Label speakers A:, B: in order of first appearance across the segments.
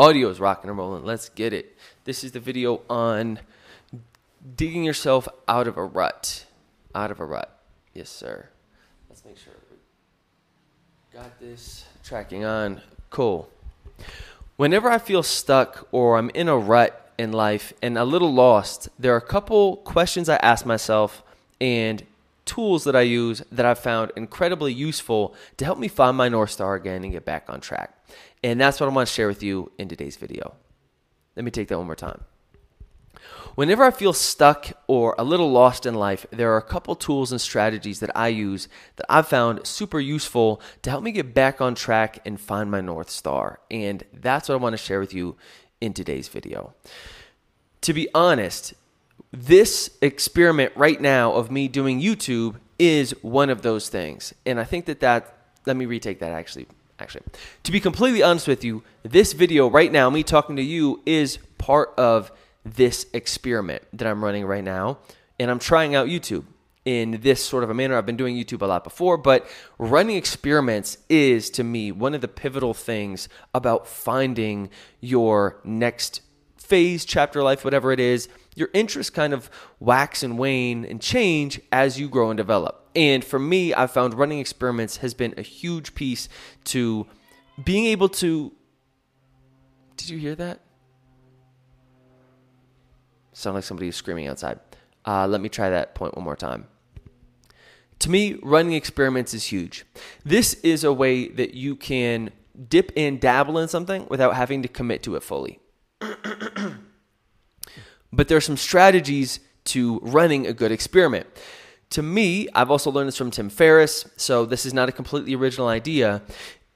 A: Audio is rocking and rolling. Let's get it. This is the video on digging yourself out of a rut. Out of a rut. Yes, sir. Let's make sure we got this tracking on. Cool. Whenever I feel stuck or I'm in a rut in life and a little lost, there are a couple questions I ask myself and tools that I use that I've found incredibly useful to help me find my North Star again and get back on track. And that's what I want to share with you in today's video. Let me take that one more time. Whenever I feel stuck or a little lost in life, there are a couple tools and strategies that I use that I've found super useful to help me get back on track and find my North Star. And that's what I want to share with you in today's video. To be honest, this experiment right now of me doing YouTube is one of those things. And I think that that, let me retake that actually. Actually, to be completely honest with you, this video right now, me talking to you, is part of this experiment that I'm running right now. And I'm trying out YouTube in this sort of a manner. I've been doing YouTube a lot before, but running experiments is to me one of the pivotal things about finding your next phase, chapter life, whatever it is, your interests kind of wax and wane and change as you grow and develop. And for me, I found running experiments has been a huge piece to being able to. Did you hear that? Sound like somebody is screaming outside. Uh, let me try that point one more time. To me, running experiments is huge. This is a way that you can dip and dabble in something without having to commit to it fully. but there are some strategies to running a good experiment. To me, I've also learned this from Tim Ferriss, so this is not a completely original idea,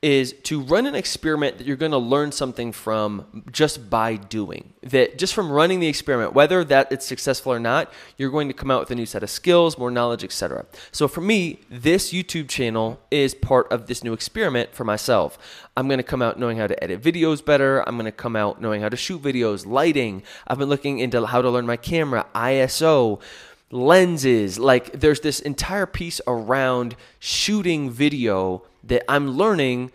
A: is to run an experiment that you're going to learn something from just by doing. That just from running the experiment, whether that it's successful or not, you're going to come out with a new set of skills, more knowledge, etc. So for me, this YouTube channel is part of this new experiment for myself. I'm going to come out knowing how to edit videos better. I'm going to come out knowing how to shoot videos, lighting. I've been looking into how to learn my camera, ISO lenses. Like there's this entire piece around shooting video that I'm learning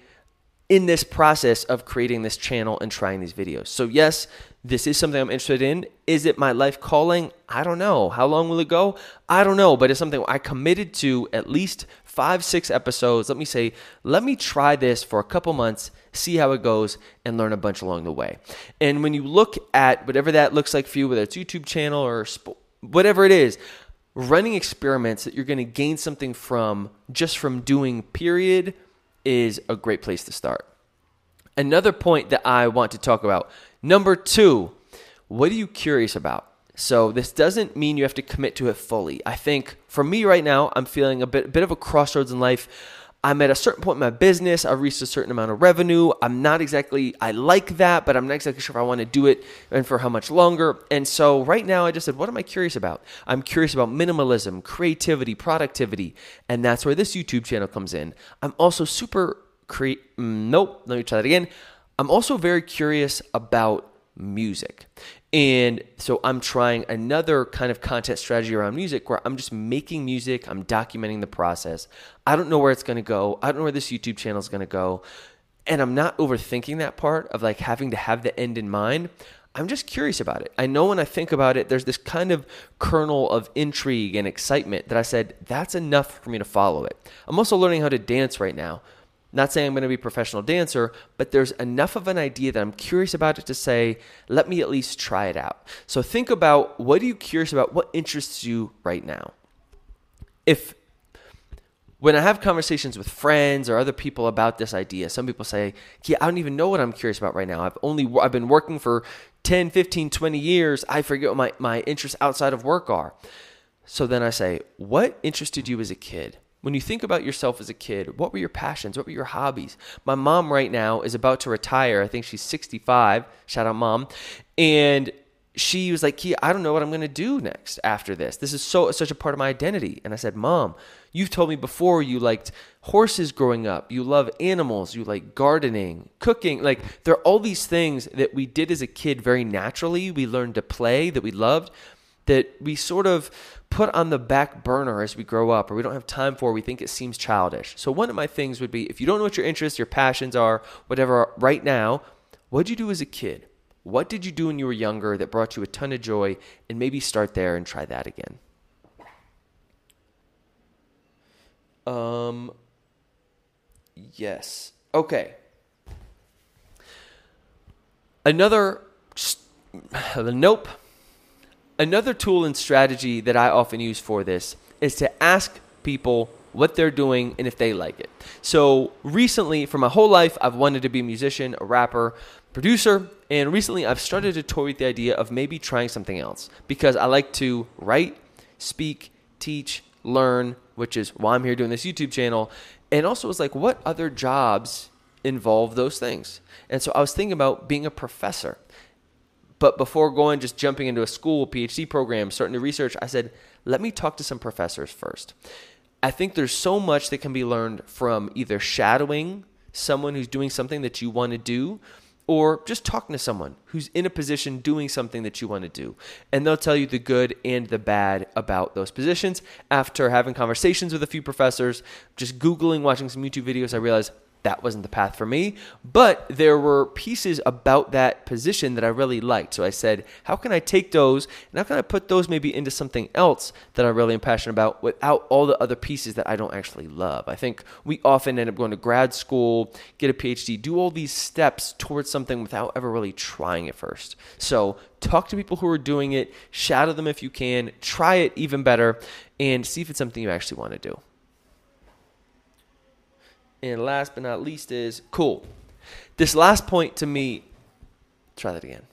A: in this process of creating this channel and trying these videos. So, yes, this is something I'm interested in. Is it my life calling? I don't know. How long will it go? I don't know, but it's something I committed to at least five, six episodes. Let me say, let me try this for a couple months, see how it goes, and learn a bunch along the way. And when you look at whatever that looks like for you, whether it's YouTube channel or whatever it is, running experiments that you're going to gain something from just from doing, period, is a great place to start. Another point that I want to talk about number two, what are you curious about? So this doesn't mean you have to commit to it fully. I think for me right now, I'm feeling a bit, bit of a crossroads in life. I'm at a certain point in my business. I've reached a certain amount of revenue. I'm not exactly, I like that, but I'm not exactly sure if I want to do it and for how much longer. And so right now, I just said, what am I curious about? I'm curious about minimalism, creativity, productivity. And that's where this YouTube channel comes in. I'm also super create. Mm, nope, let me try that again. I'm also very curious about music. And so I'm trying another kind of content strategy around music where I'm just making music, I'm documenting the process. I don't know where it's going to go. I don't know where this YouTube channel is going to go. And I'm not overthinking that part of like having to have the end in mind. I'm just curious about it. I know when I think about it, there's this kind of kernel of intrigue and excitement that I said, that's enough for me to follow it. I'm also learning how to dance right now. Not saying I'm going to be a professional dancer, but there's enough of an idea that I'm curious about it to say, let me at least try it out. So think about what are you curious about? What interests you right now? If when I have conversations with friends or other people about this idea, some people say, "Yeah, I don't even know what I'm curious about right now. I've only I've been working for 10, 15, 20 years. I forget what my, my interests outside of work are." So then I say, "What interested you as a kid?" When you think about yourself as a kid, what were your passions? What were your hobbies? My mom right now is about to retire. I think she's 65. Shout out, mom. And she was like, Kia, I don't know what I'm going to do next after this. This is so such a part of my identity. And I said, Mom, you've told me before you liked horses growing up. You love animals. You like gardening, cooking. Like there are all these things that we did as a kid very naturally. We learned to play that we loved that we sort of put on the back burner as we grow up or we don't have time for, we think it seems childish. So, one of my things would be if you don't know what your interests, your passions are, whatever, right now, What did you do as a kid? What did you do when you were younger that brought you a ton of joy? And maybe start there and try that again. Um, yes. Okay. Another, nope. Another tool and strategy that I often use for this is to ask people what they're doing and if they like it. So recently, for my whole life, I've wanted to be a musician, a rapper, producer, and recently I've started to toy with the idea of maybe trying something else because I like to write, speak, teach, learn, which is why I'm here doing this YouTube channel. And also, it's like, what other jobs involve those things? And so I was thinking about being a professor. But before going, just jumping into a school, PhD program, starting to research, I said, let me talk to some professors first. I think there's so much that can be learned from either shadowing someone who's doing something that you want to do or just talking to someone who's in a position doing something that you want to do. And they'll tell you the good and the bad about those positions. After having conversations with a few professors, just Googling, watching some YouTube videos, I realized that wasn't the path for me. But there were pieces about that position that I really liked. So I said, how can I take those and how can I put those maybe into something else that I really am passionate about without all the other pieces that I don't actually love? I think we often end up going to grad school, get a PhD, do all these steps towards something without ever really trying it first. So talk to people who are doing it, shadow them if you can, try it even better, and see if it's something you actually want to do. And last but not least is cool. This last point to me, try that again.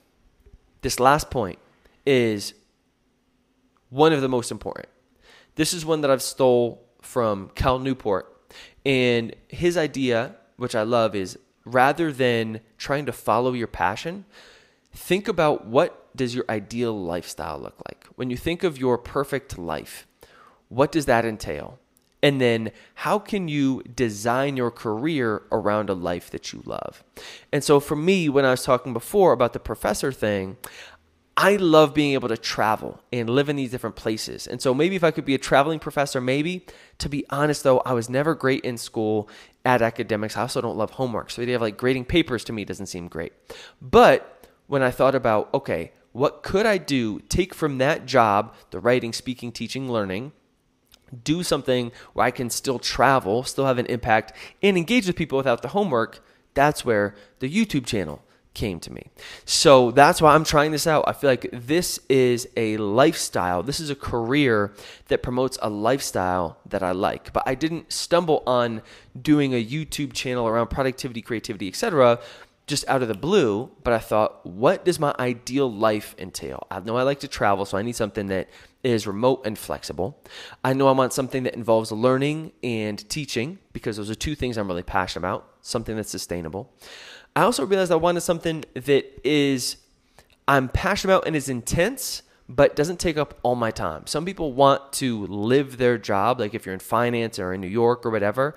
A: This last point is one of the most important. This is one that I've stole from Cal Newport. And his idea, which I love, is rather than trying to follow your passion, think about what does your ideal lifestyle look like? When you think of your perfect life, what does that entail? And then how can you design your career around a life that you love? And so for me, when I was talking before about the professor thing, I love being able to travel and live in these different places. And so maybe if I could be a traveling professor, maybe. To be honest though, I was never great in school at academics. I also don't love homework. So the idea of like grading papers to me doesn't seem great. But when I thought about, okay, what could I do, take from that job, the writing, speaking, teaching, learning, do something where I can still travel, still have an impact, and engage with people without the homework, that's where the YouTube channel came to me. So that's why I'm trying this out. I feel like this is a lifestyle. This is a career that promotes a lifestyle that I like. But I didn't stumble on doing a YouTube channel around productivity, creativity, etc just out of the blue, but I thought, what does my ideal life entail? I know I like to travel, so I need something that is remote and flexible. I know I want something that involves learning and teaching because those are two things I'm really passionate about, something that's sustainable. I also realized I wanted something that is I'm passionate about and is intense but doesn't take up all my time. Some people want to live their job like if you're in finance or in New York or whatever.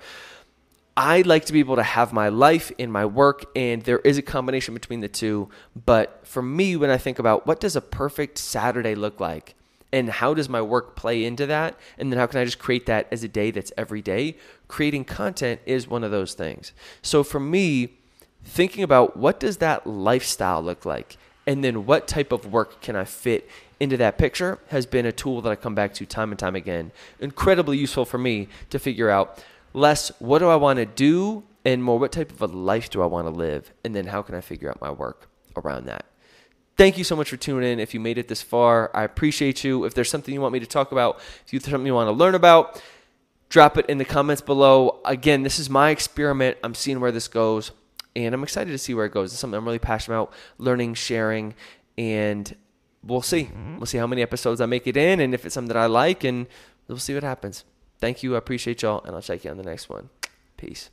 A: I like to be able to have my life and my work, and there is a combination between the two. But for me, when I think about what does a perfect Saturday look like, and how does my work play into that, and then how can I just create that as a day that's every day, creating content is one of those things. So for me, thinking about what does that lifestyle look like, and then what type of work can I fit into that picture has been a tool that I come back to time and time again. Incredibly useful for me to figure out less what do I want to do and more what type of a life do I want to live and then how can I figure out my work around that. Thank you so much for tuning in. If you made it this far, I appreciate you. If there's something you want me to talk about, if you something you want to learn about, drop it in the comments below. Again, this is my experiment. I'm seeing where this goes, and I'm excited to see where it goes. It's something I'm really passionate about, learning, sharing, and we'll see. We'll see how many episodes I make it in, and if it's something that I like, and we'll see what happens. Thank you. I appreciate y'all, and I'll check you on the next one. Peace.